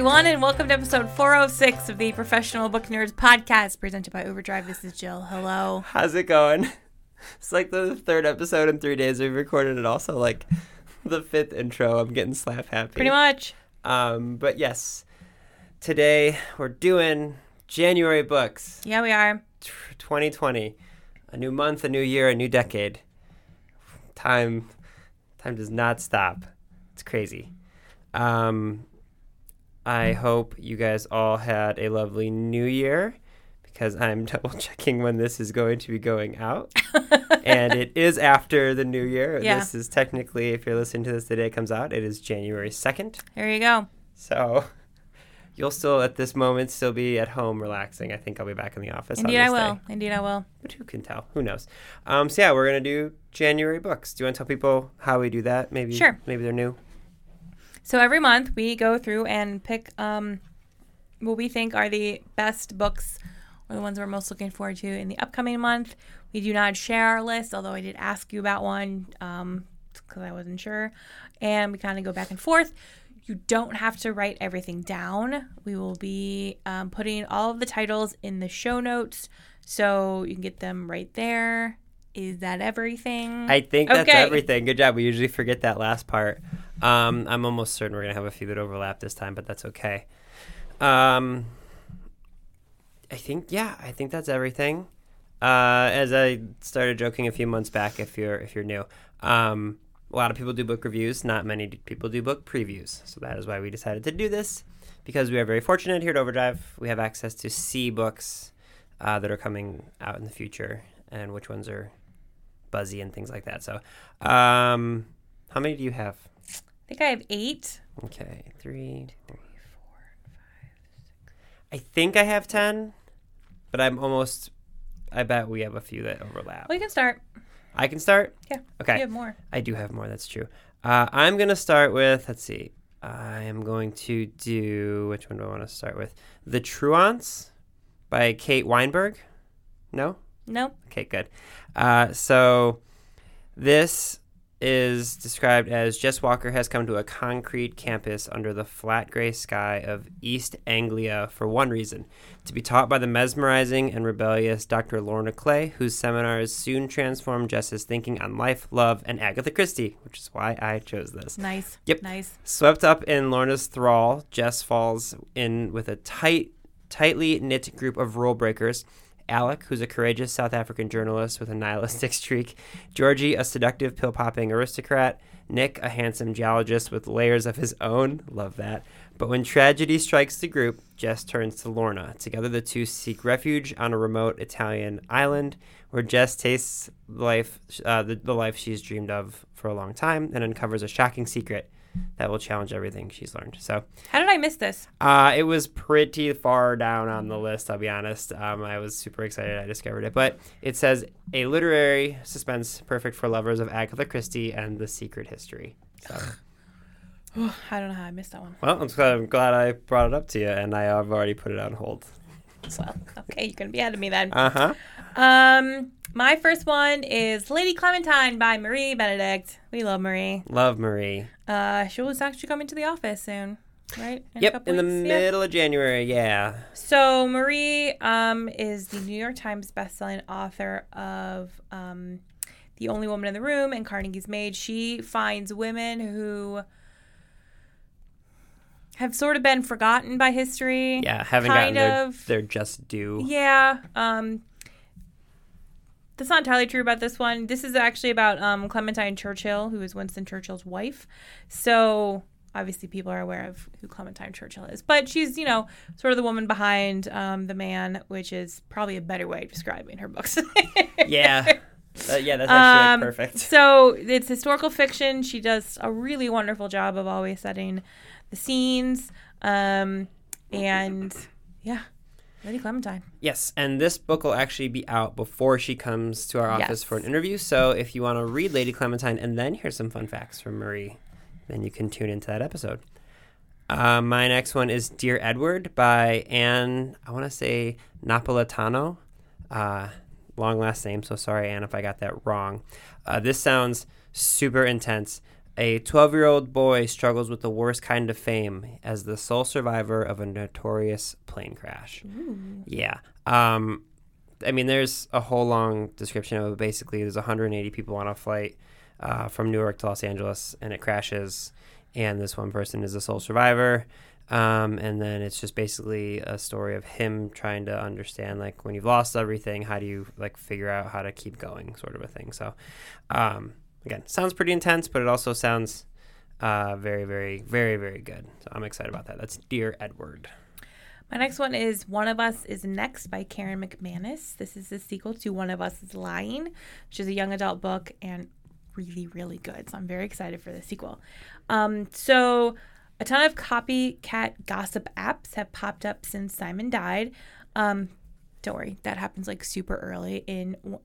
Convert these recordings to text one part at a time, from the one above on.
everyone, and welcome to episode 406 of the Professional Book Nerds podcast presented by Overdrive. This is Jill. Hello. How's it going? It's like the third episode in three days we've recorded, and also like the fifth intro. I'm getting slap happy. Pretty much. Um, but yes, today we're doing January books. Yeah, we are. 2020, a new month, a new year, a new decade. Time, time does not stop. It's crazy. Um, I hope you guys all had a lovely new year because I'm double checking when this is going to be going out. and it is after the new year. Yeah. This is technically, if you're listening to this the day it comes out, it is January 2nd. There you go. So you'll still, at this moment, still be at home relaxing. I think I'll be back in the office. on Indeed, I will. day. Indeed, I will. But who can tell? Who knows? Um, so yeah, we're gonna do January books. Do you want to tell people how we do that? Maybe. Sure. Maybe they're new. So every month we go through and pick um, what we think are the best books or the ones we're most looking forward to in the upcoming month. We do not share our list, although I did ask you about one because I wasn't sure. And we kind of go back and forth. You don't have to write everything down. We will be um, putting all of the titles in the show notes so you can get them right there. Is that everything? I think that's Okay. everything. Good job. We usually forget that last part. Um, I'm almost certain we're gonna have a few that overlap this time, but that's okay. Um, I think yeah, I think that's everything. Uh, as I started joking a few months back, if you're if you're new, um, a lot of people do book reviews. Not many people do book previews. So that is why we decided to do this because we are very fortunate here at Overdrive. We have access to see books uh, that are coming out in the future and which ones are buzzy and things like that. So, um, how many do you have? I think I have eight. Okay, three, three, four, five, six. I think I have ten, but I'm almost. I bet we have a few that overlap. Well, you can start. I can start. Yeah. Okay. You have more. I do have more. That's true. Uh, I'm gonna start with. Let's see. I am going to do. Which one do I want to start with? The Truants by Kate Weinberg. No. No. Okay, good. Uh, so this is described as Jess Walker has come to a concrete campus under the flat gray sky of East Anglia for one reason to be taught by the mesmerizing and rebellious Dr. Lorna Clay, whose seminars soon transformed Jess's thinking on life, love, and Agatha Christie, which is why I chose this. Nice. Yep. Nice. Swept up in Lorna's thrall, Jess falls in with a tight, tightly knit group of rule breakers. Alec, who's a courageous South African journalist with a nihilistic streak. Georgie, a seductive pill popping aristocrat. Nick, a handsome geologist with layers of his own. Love that. But when tragedy strikes the group, Jess turns to Lorna. Together, the two seek refuge on a remote Italian island where Jess tastes life, uh, the, the life she's dreamed of for a long time and uncovers a shocking secret that will challenge everything she's learned. So, How did I miss this? uh, it was pretty far down on the list, I'll be honest. Um, I was super excited I discovered it. But it says a literary suspense perfect for lovers of Agatha Christie and the secret history. So, I don't know how I missed that one. well, I'm glad, I'm glad I brought it up to you, and I have already put it on hold. Well, okay, you're gonna be ahead of me then. Uh huh. Um, my first one is Lady Clementine by Marie Benedict. We love Marie. Love Marie. Uh, she was actually coming to the office soon, right? a Yep, in the weeks? Yeah. middle of January. Yeah. So Marie um, is the New York Times bestselling author of um, The Only Woman in the Room and Carnegie's Maid. She finds women who have sort of been forgotten by history. Yeah, haven't kind gotten their, of. their just due. Yeah. Um, that's not entirely true about this one. This is actually about um, Clementine Churchill, who is Winston Churchill's wife. So obviously, people are aware of who Clementine Churchill is, but she's you know sort of the woman behind um, the man, which is probably a better way of describing her books. Yeah. Uh, yeah, that's actually like, Um, perfect. So it's historical fiction. She does a really wonderful job of always setting the scenes. Um, and yeah, Lady Clementine. Yes, and this book will actually be out before she comes to our office Yes. for an interview. So if you want to read Lady Clementine and then hear some fun facts from Marie, then you can tune into that episode. Uh, my next one is Dear Edward by Anne, I want to say Napolitano. Uh, long last name, so sorry, Anne, if I got that wrong. Uh, this sounds super intense. A 12 year old boy struggles with the worst kind of fame as the sole survivor of a notorious plane crash. Yeah. Um, I mean, there's a whole long description of it. Basically, there's 180 people on a flight uh, from Newark to Los Angeles, and it crashes, and this one person is the sole survivor. Um, and then it's just basically a story of him trying to understand, like, when you've lost everything, how do you like figure out how to keep going, sort of a thing. So, um, again, sounds pretty intense, but it also sounds uh, very, very, very, very good. So I'm excited about that. That's Dear Edward. My next one is One of Us is Next by Karen McManus. This is the sequel to One of Us is Lying, which is a young adult book and really, really good. So I'm very excited for the sequel. Um, so a ton of copycat gossip apps have popped up since Simon died. Um, don't worry, that happens like super early in One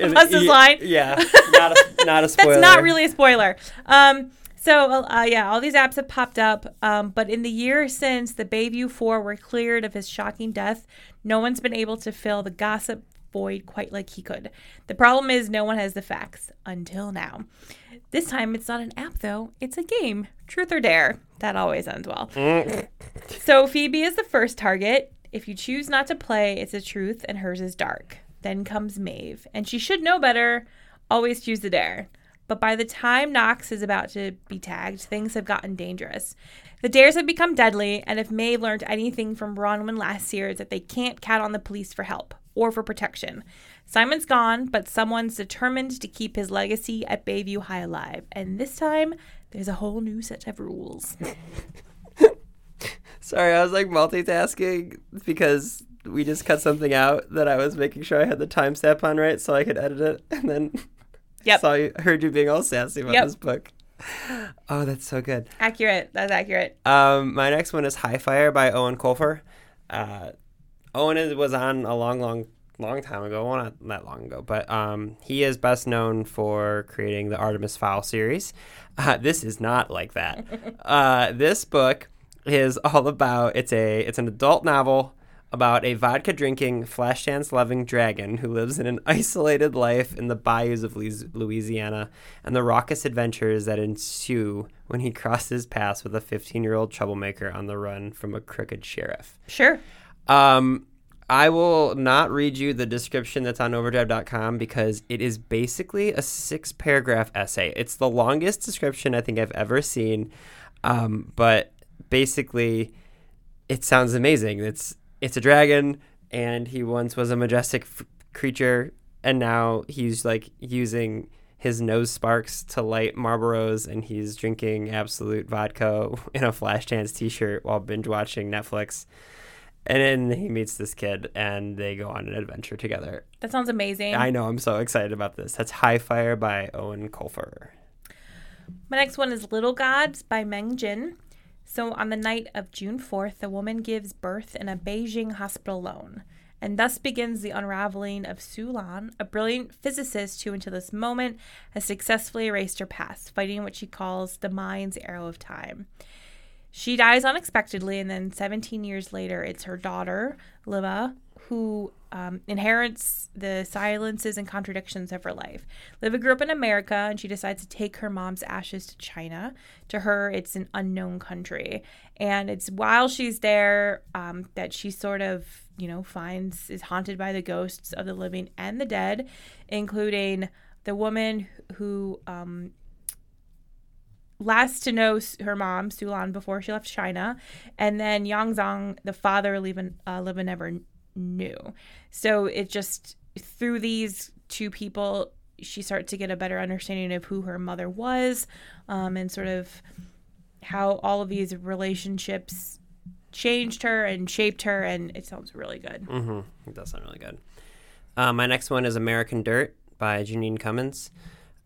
of Us is Lying. Yeah, not a, not a spoiler. That's not really a spoiler. Um, so uh, yeah, all these apps have popped up, um, but in the year since the Bayview Four were cleared of his shocking death, no one's been able to fill the gossip void quite like he could. The problem is no one has the facts until now. This time it's not an app though; it's a game. Truth or dare. That always ends well. so Phoebe is the first target. If you choose not to play, it's a truth, and hers is dark. Then comes Maeve, and she should know better. Always choose the dare. But by the time Knox is about to be tagged, things have gotten dangerous. The dares have become deadly, and if Maeve learned anything from Bronwyn last year, it's that they can't count on the police for help or for protection. Simon's gone, but someone's determined to keep his legacy at Bayview High alive. And this time, there's a whole new set of rules. Sorry, I was like multitasking because we just cut something out that I was making sure I had the timestamp on right so I could edit it, and then Yep. saw you, heard you being all sassy about Yep. this book. Oh, that's so good. accurate. That's accurate. Um, my next one is High Fire by Eoin Colfer. Uh, Eoin is, was on a long, long, long time ago. Well, not that long ago, but um, he is best known for creating the Artemis Fowl series. Uh, this is not like that. uh, this book is all about it's a it's an adult novel about a vodka drinking, flash dance loving dragon who lives in an isolated life in the bayous of Louisiana and the raucous adventures that ensue when he crosses paths with a 15 year old troublemaker on the run from a crooked sheriff. Sure. Um, I will not read you the description that's on overdrive.com because it is basically a six paragraph essay. It's the longest description I think I've ever seen. Um, but basically, it sounds amazing. It's it's a dragon, and he once was a majestic f- creature, and now he's like using his nose sparks to light Marlboros, and he's drinking absolute vodka in a Flashdance T-shirt while binge watching Netflix. And then he meets this kid, and they go on an adventure together. That sounds amazing. I know, I'm so excited about this. That's High Fire by Eoin Colfer. My next one is Little Gods by Meng Jin. So, on the night of June 4th, a woman gives birth in a Beijing hospital alone. And thus begins the unraveling of Su Lan, a brilliant physicist who, until this moment, has successfully erased her past, fighting what she calls the mind's arrow of time. She dies unexpectedly, and then 17 years later, it's her daughter, Liva, who um, inherits the silences and contradictions of her life. Liva grew up in America, and she decides to take her mom's ashes to China. To her, it's an unknown country. And it's while she's there um, that she sort of, you know, finds, is haunted by the ghosts of the living and the dead, including the woman who um, last to know her mom, Sulan, before she left China, and then Yang Zong, the father, Liva, uh, Liva never knew. So it just through these two people, she starts to get a better understanding of who her mother was, um, and sort of how all of these relationships changed her and shaped her, and it sounds really good. Mm-hmm. It does sound really good. Uh, my next one is American Dirt by Jeanine Cummins.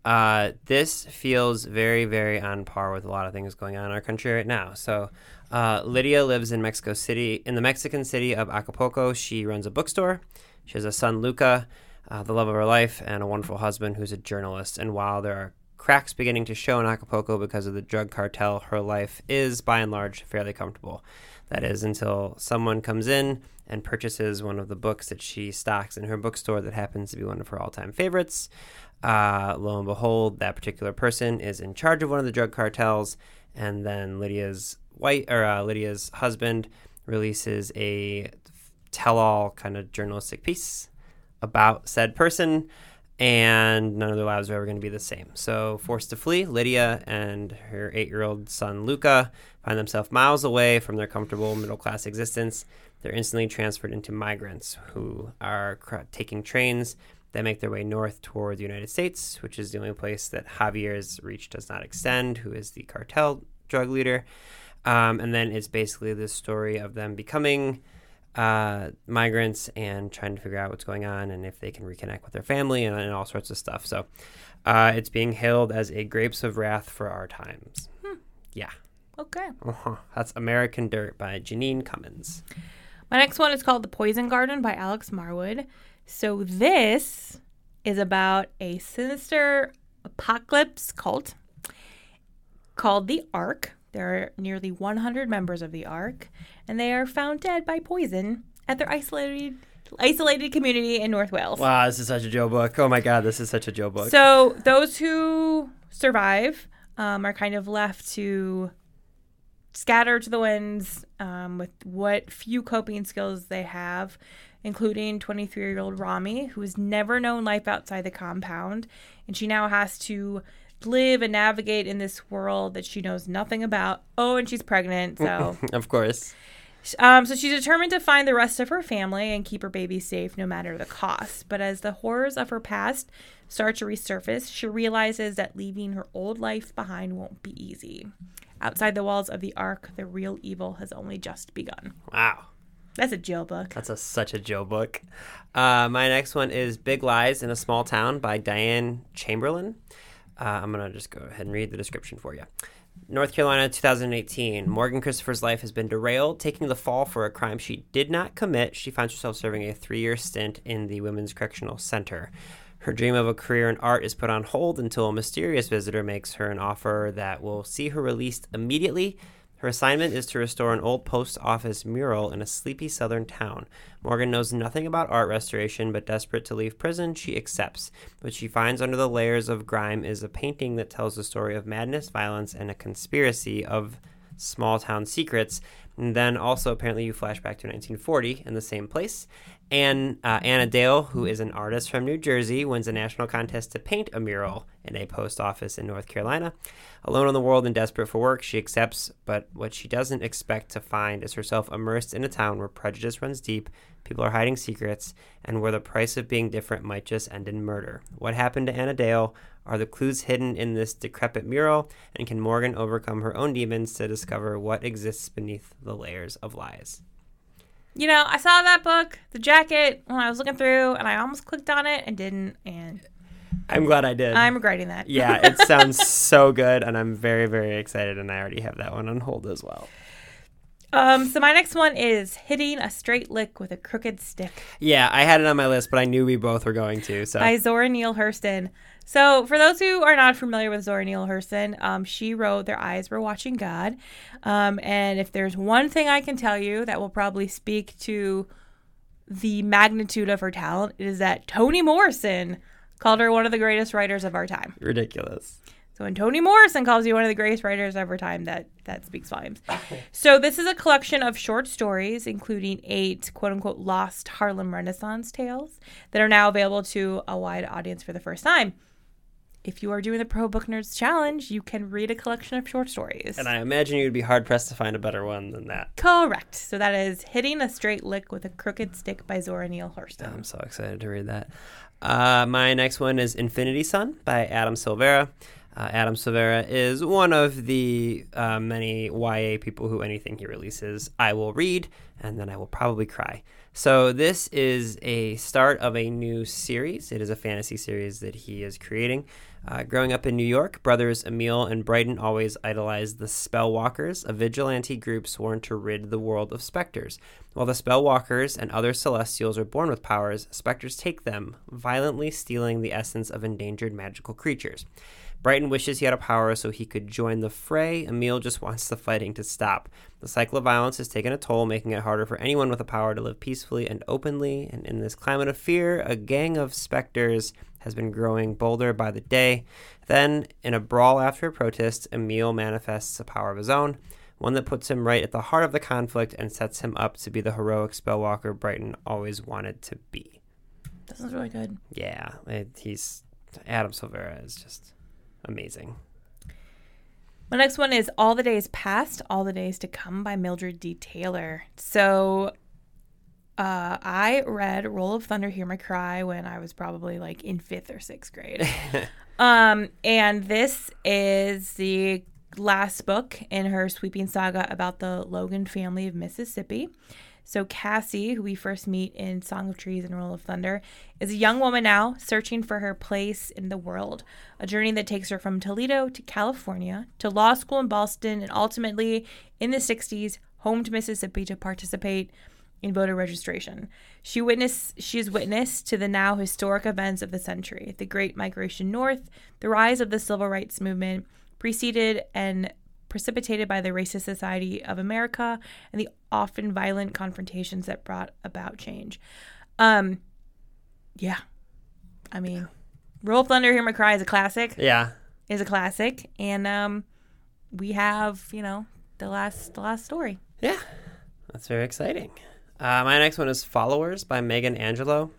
Uh, this feels very, very on par with a lot of things going on in our country right now. So, uh, Lydia lives in Mexico City, in the Mexican city of Acapulco. She runs a bookstore. She has a son, Luca, uh, the love of her life, and a wonderful husband who's a journalist. And while there are cracks beginning to show in Acapulco because of the drug cartel, her life is, by and large, fairly comfortable. That is until someone comes in and purchases one of the books that she stocks in her bookstore that happens to be one of her all time favorites. Uh, lo and behold, that particular person is in charge of one of the drug cartels, and then Lydia's white or uh, Lydia's husband releases a tell-all kind of journalistic piece about said person, and none of their lives are ever going to be the same. So, forced to flee, Lydia and her eight-year-old son Luca find themselves miles away from their comfortable middle-class existence. They're instantly transferred into migrants who are cr- taking trains that make their way north toward the United States, which is the only place that Javier's reach does not extend, who is the cartel drug leader. Um, and then it's basically this story of them becoming uh, migrants and trying to figure out what's going on and if they can reconnect with their family and, and all sorts of stuff. So uh, it's being hailed as a Grapes of Wrath for our times. Hmm. Yeah. Okay. Uh-huh. That's American Dirt by Jeanine Cummins. My next one is called The Poison Garden by Alex Marwood. So this is about a sinister apocalypse cult called the Ark. There are nearly 100 members of the Ark, and they are found dead by poison at their isolated isolated community in North Wales. Wow, this is such a Joe book. Oh my God, this is such a Joe book. So those who survive um, are kind of left to scatter to the winds um, with what few coping skills they have, including 23 year old Rami, who has never known life outside the compound. And she now has to live and navigate in this world that she knows nothing about. Oh, and she's pregnant. So, of course. um, so she's determined to find the rest of her family and keep her baby safe no matter the cost. But as the horrors of her past start to resurface, she realizes that leaving her old life behind won't be easy. Outside the walls of the Ark, the real evil has only just begun. Wow. That's a Jill book. That's a, such a Joe book. Uh, my next one is Big Lies in a Small Town by Diane Chamberlain. Uh, I'm going to just go ahead and read the description for you. North Carolina, 2018. Morgan Christopher's life has been derailed, taking the fall for a crime she did not commit. She finds herself serving a three year stint in the Women's Correctional Center. Her dream of a career in art is put on hold until a mysterious visitor makes her an offer that will see her released immediately. Her assignment is to restore an old post office mural in a sleepy southern town. Morgan knows nothing about art restoration, but desperate to leave prison, she accepts. What she finds under the layers of grime is a painting that tells the story of madness, violence, and a conspiracy of small town secrets. And then also, apparently, you flash back to 1940 in the same place. And uh, Anna Dale, who is an artist from New Jersey, wins a national contest to paint a mural in a post office in North Carolina. Alone in the world and desperate for work, she accepts, but what she doesn't expect to find is herself immersed in a town where prejudice runs deep, people are hiding secrets, and where the price of being different might just end in murder. What happened to Anna Dale? Are the clues hidden in this decrepit mural? And can Morgan overcome her own demons to discover what exists beneath the layers of lies? You know, I saw that book, the jacket, when I was looking through, and I almost clicked on it and didn't. And I'm glad I did. I'm regretting that. yeah, it sounds so good, and I'm very, very excited. And I already have that one on hold as well. Um, so my next one is hitting a straight lick with a crooked stick Yeah, I had it on my list, but I knew we both were going to. So by Zora Neale Hurston. So for those who are not familiar with Zora Neale Hurston, um, she wrote "Their Eyes Were Watching God," um, and if there's one thing I can tell you that will probably speak to the magnitude of her talent, it is that Toni Morrison called her one of the greatest writers of our time. ridiculous. So when Toni Morrison calls you one of the greatest writers of our time, that that speaks volumes. So this is a collection of short stories, including eight quote unquote lost Harlem Renaissance tales that are now available to a wide audience for the first time. If you are doing the Pro Book Nerds Challenge, you can read a collection of short stories. And I imagine you'd be hard pressed to find a better one than that. Correct. So that is Hitting a Straight Lick with a Crooked Stick by Zora Neale Hurston. I'm so excited to read that. Uh, my next one is Infinity Son by Adam Silvera. Uh, Adam Silvera is one of the uh, many YA people who anything he releases, I will read and then I will probably cry. So, this is a start of a new series. It is a fantasy series that he is creating. Uh, growing up in New York, brothers Emil and Brighton always idolized the Spellwalkers, a vigilante group sworn to rid the world of specters. While the Spellwalkers and other celestials are born with powers, specters take them, violently stealing the essence of endangered magical creatures. Brighton wishes he had a power so he could join the fray. Emil just wants the fighting to stop. The cycle of violence has taken a toll, making it harder for anyone with a power to live peacefully and openly. And in this climate of fear, a gang of specters has been growing bolder by the day. Then, in a brawl after a protest, Emil manifests a power of his own, one that puts him right at the heart of the conflict and sets him up to be the heroic spellwalker Brighton always wanted to be. That sounds really good. Yeah, it, he's Adam Silvera is just amazing. My next one is All the Days Past, All the Days to Come by Mildred D. Taylor. So uh, I read Roll of Thunder, Hear My Cry when I was probably like in fifth or sixth grade. um, and this is the last book in her sweeping saga about the Logan family of Mississippi. So, Cassie, who we first meet in Song of Trees and Roll of Thunder, is a young woman now searching for her place in the world. A journey that takes her from Toledo to California, to law school in Boston, and ultimately in the 60s, home to Mississippi to participate in voter registration. She witness she is witness to the now historic events of the century, the Great Migration North, the rise of the Civil Rights Movement, preceded and precipitated by the Racist Society of America and the often violent confrontations that brought about change. Um, yeah, I mean, Roll Thunder, Hear My Cry is a classic. Yeah, is a classic, and um, we have you know the last the last story. Yeah, that's very exciting. Uh, my next one is Followers by Megan Angelo.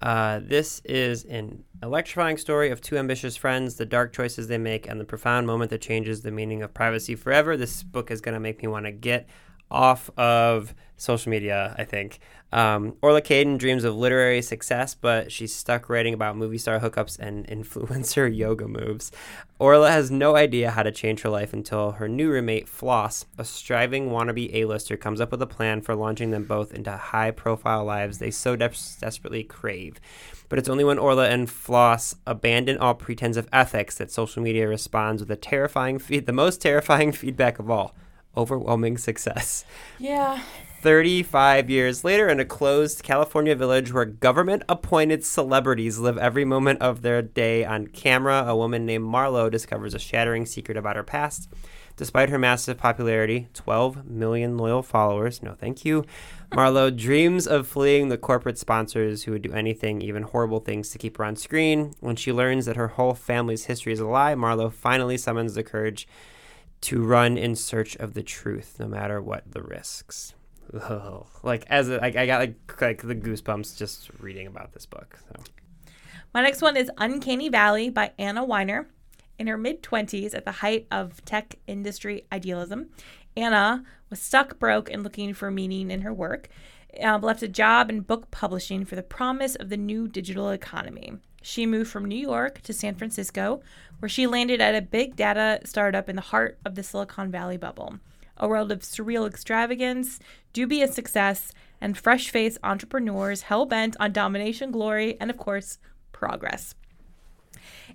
Uh, this is an electrifying story of two ambitious friends, the dark choices they make, and the profound moment that changes the meaning of privacy forever. This book is going to make me want to get off of social media, I think. Um, Orla Cadden dreams of literary success, but she's stuck writing about movie star hookups and influencer yoga moves. Orla has no idea how to change her life until her new roommate, Floss, a striving wannabe A-lister, comes up with a plan for launching them both into high-profile lives they so de- desperately crave. But it's only when Orla and Floss abandon all pretense of ethics that social media responds with a terrifying feed, the most terrifying feedback of all overwhelming success. Yeah. 35 years later, in a closed California village where government appointed celebrities live every moment of their day on camera, a woman named Marlo discovers a shattering secret about her past. Despite her massive popularity, 12 million loyal followers, no thank you, Marlo dreams of fleeing the corporate sponsors who would do anything, even horrible things, to keep her on screen. When she learns that her whole family's history is a lie, Marlo finally summons the courage to run in search of the truth, no matter what the risks. Like as a, like I got like like the goosebumps just reading about this book. So. My next one is Uncanny Valley by Anna Wiener. In her mid 20s, at the height of tech industry idealism, Anna was stuck broke and looking for meaning in her work. Uh, left a job in book publishing for the promise of the new digital economy. She moved from New York to San Francisco, where she landed at a big data startup in the heart of the Silicon Valley bubble a world of surreal extravagance, dubious success, and fresh faced entrepreneurs hell bent on domination, glory, and of course, progress.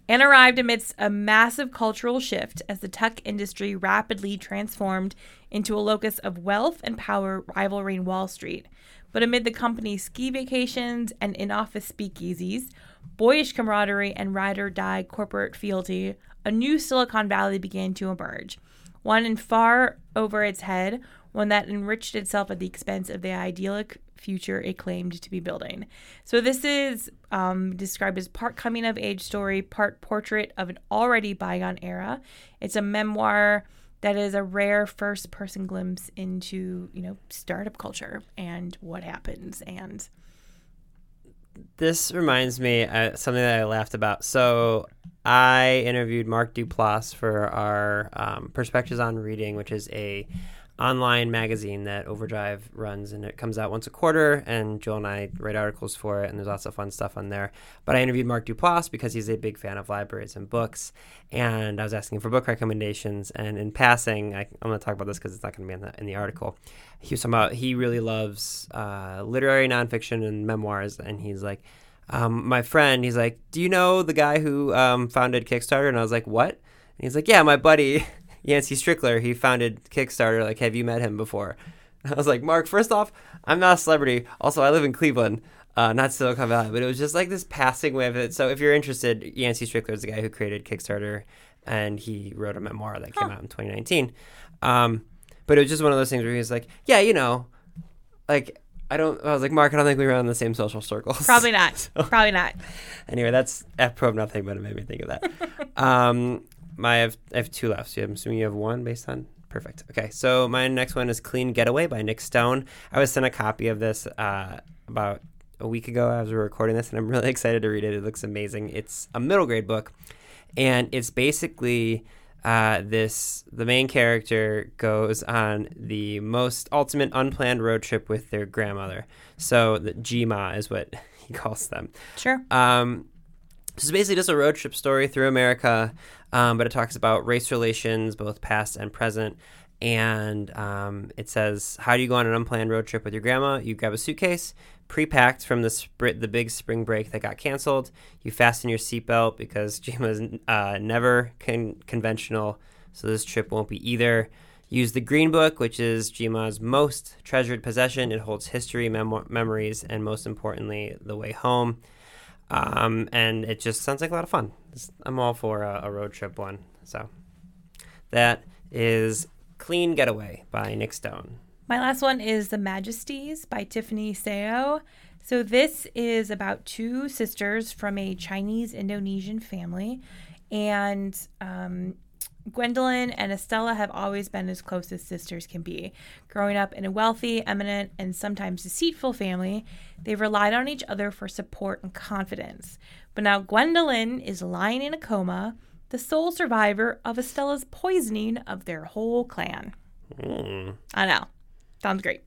Anne arrived amidst a massive cultural shift as the tech industry rapidly transformed into a locus of wealth and power rivaling Wall Street. But amid the company's ski vacations and in office speakeasies, boyish camaraderie, and ride or die corporate fealty, a new Silicon Valley began to emerge one in far over its head, one that enriched itself at the expense of the idyllic future it claimed to be building. So this is um, described as part coming of age story, part portrait of an already bygone era. It's a memoir that is a rare first person glimpse into you know startup culture and what happens and this reminds me uh, something that I laughed about. So I interviewed Mark Duplass for our um, Perspectives on Reading, which is a online magazine that Overdrive runs, and it comes out once a quarter. And Joel and I write articles for it, and there's lots of fun stuff on there. But I interviewed Mark Duplass because he's a big fan of libraries and books, and I was asking for book recommendations. And in passing, I, am going to talk about this because it's not going to be in the in the article. He was talking about he really loves uh, literary nonfiction and memoirs, and he's like. Um, my friend, he's like, "Do you know the guy who um, founded Kickstarter?" And I was like, "What?" And he's like, "Yeah, my buddy Yancey Strickler, he founded Kickstarter. Like, have you met him before? And I was like, Mark, first off, I'm not a celebrity. Also, I live in Cleveland. Uh, not Silicon Valley, but it was just like this passing way of it. So if you're interested, Yancey Strickler is the guy who created Kickstarter, and he wrote a memoir that came Huh. out in 2019. Um, but it was just one of those things where he was like, "Yeah, you know, like I don't." I was like, "Mark, I don't think we were in the same social circles." Probably not. So- Probably not. anyway, that's F probe nothing, but it made me think of that. um, my I have, I have two left. So I'm assuming you have one based on perfect. Okay, so my next one is Clean Getaway by Nic Stone. I was sent a copy of this uh, about a week ago as we were recording this, and I'm really excited to read it. It looks amazing. It's a middle grade book, and it's basically uh, this the main character goes on the most ultimate unplanned road trip with their grandmother. So the Gma is what he calls them. Sure. Um, this is basically just a road trip story through America, um, but it talks about race relations, both past and present. And um, it says, How do you go on an unplanned road trip with your grandma? You grab a suitcase, pre packed from the, the big spring break that got canceled. You fasten your seatbelt because Jima is uh, never con- conventional, so this trip won't be either. Use the Green Book, which is Jima's most treasured possession. It holds history, memo- memories, and most importantly, the way home. Um, and it just sounds like a lot of fun. I'm all for a, a road trip one. So that is Clean Getaway by Nic Stone. My last one is The Majesties by Tiffany Tsao. So, this is about two sisters from a Chinese Indonesian family. And um, Gwendolyn and Estella have always been as close as sisters can be. Growing up in a wealthy, eminent, and sometimes deceitful family, they've relied on each other for support and confidence. But now Gwendolyn is lying in a coma, the sole survivor of Estella's poisoning of their whole clan. Mm. I know. Sounds great.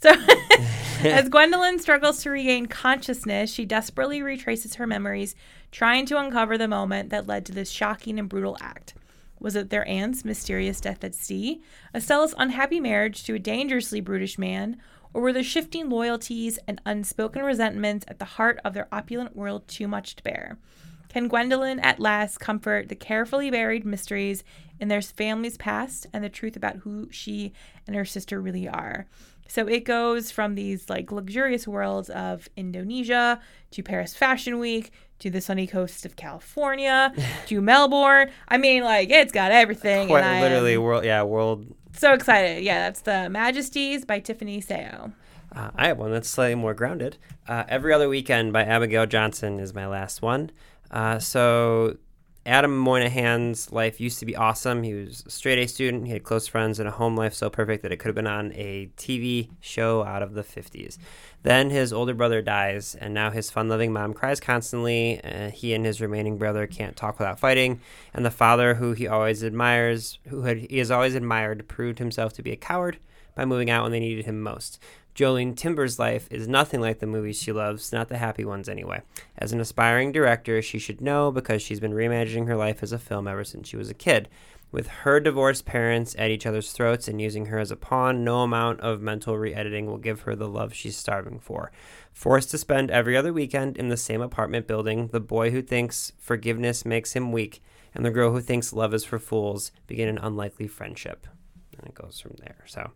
So, as Gwendolyn struggles to regain consciousness, she desperately retraces her memories, trying to uncover the moment that led to this shocking and brutal act. Was it their aunt's mysterious death at sea, Estella's unhappy marriage to a dangerously brutish man, or were the shifting loyalties and unspoken resentments at the heart of their opulent world too much to bear? Can Gwendolyn at last comfort the carefully buried mysteries in their family's past and the truth about who she and her sister really are? So it goes from these like luxurious worlds of Indonesia to Paris Fashion Week to the sunny coast of California to Melbourne. I mean, like it's got everything. Quite literally, world. Yeah, world. so excited. Yeah, that's the Majesties by Tiffany Tsao. Uh, I have one that's slightly more grounded. Uh, Every Other Weekend by Abigail Johnson is my last one. Uh, so, Adam Moynihan's life used to be awesome. He was a straight A student. He had close friends and a home life so perfect that it could have been on a TV show out of the 50s. Then his older brother dies, and now his fun loving mom cries constantly. He and his remaining brother can't talk without fighting. And the father, who he always admires, who had, he has always admired, proved himself to be a coward by moving out when they needed him most. Jolene Timber's life is nothing like the movies she loves, not the happy ones anyway. As an aspiring director, she should know because she's been reimagining her life as a film ever since she was a kid. With her divorced parents at each other's throats and using her as a pawn, no amount of mental re editing will give her the love she's starving for. Forced to spend every other weekend in the same apartment building, the boy who thinks forgiveness makes him weak and the girl who thinks love is for fools begin an unlikely friendship. And it goes from there. So.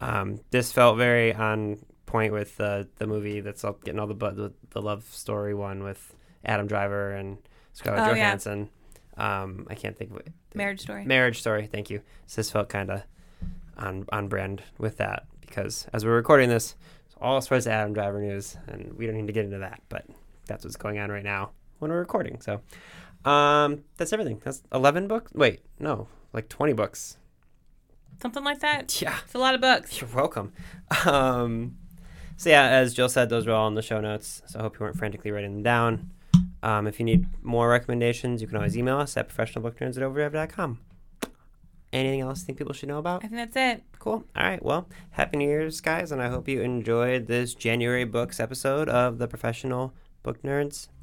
Um, this felt very on point with uh, the movie that's all, getting all the, bu- the the love story one with Adam Driver and Scarlett Oh, yeah. Johansson. Um, I can't think of it. Marriage Story. Marriage Story. Thank you. So this felt kind of on on brand with that because as we're recording this, it's all sorts of Adam Driver news, and we don't need to get into that, but that's what's going on right now when we're recording. So um, that's everything. That's eleven books. Wait, no, like twenty books. Something like that. Yeah. It's a lot of books. You're welcome. Um, so yeah, as Jill said, those are all in the show notes. So I hope you weren't frantically writing them down. Um, if you need more recommendations, you can always email us at professionalbooknerds at overdrive.com. Anything else you think people should know about? I think that's it. Cool. All right. Well, happy New Year's, guys, and I hope you enjoyed this January books episode of the Professional Book Nerds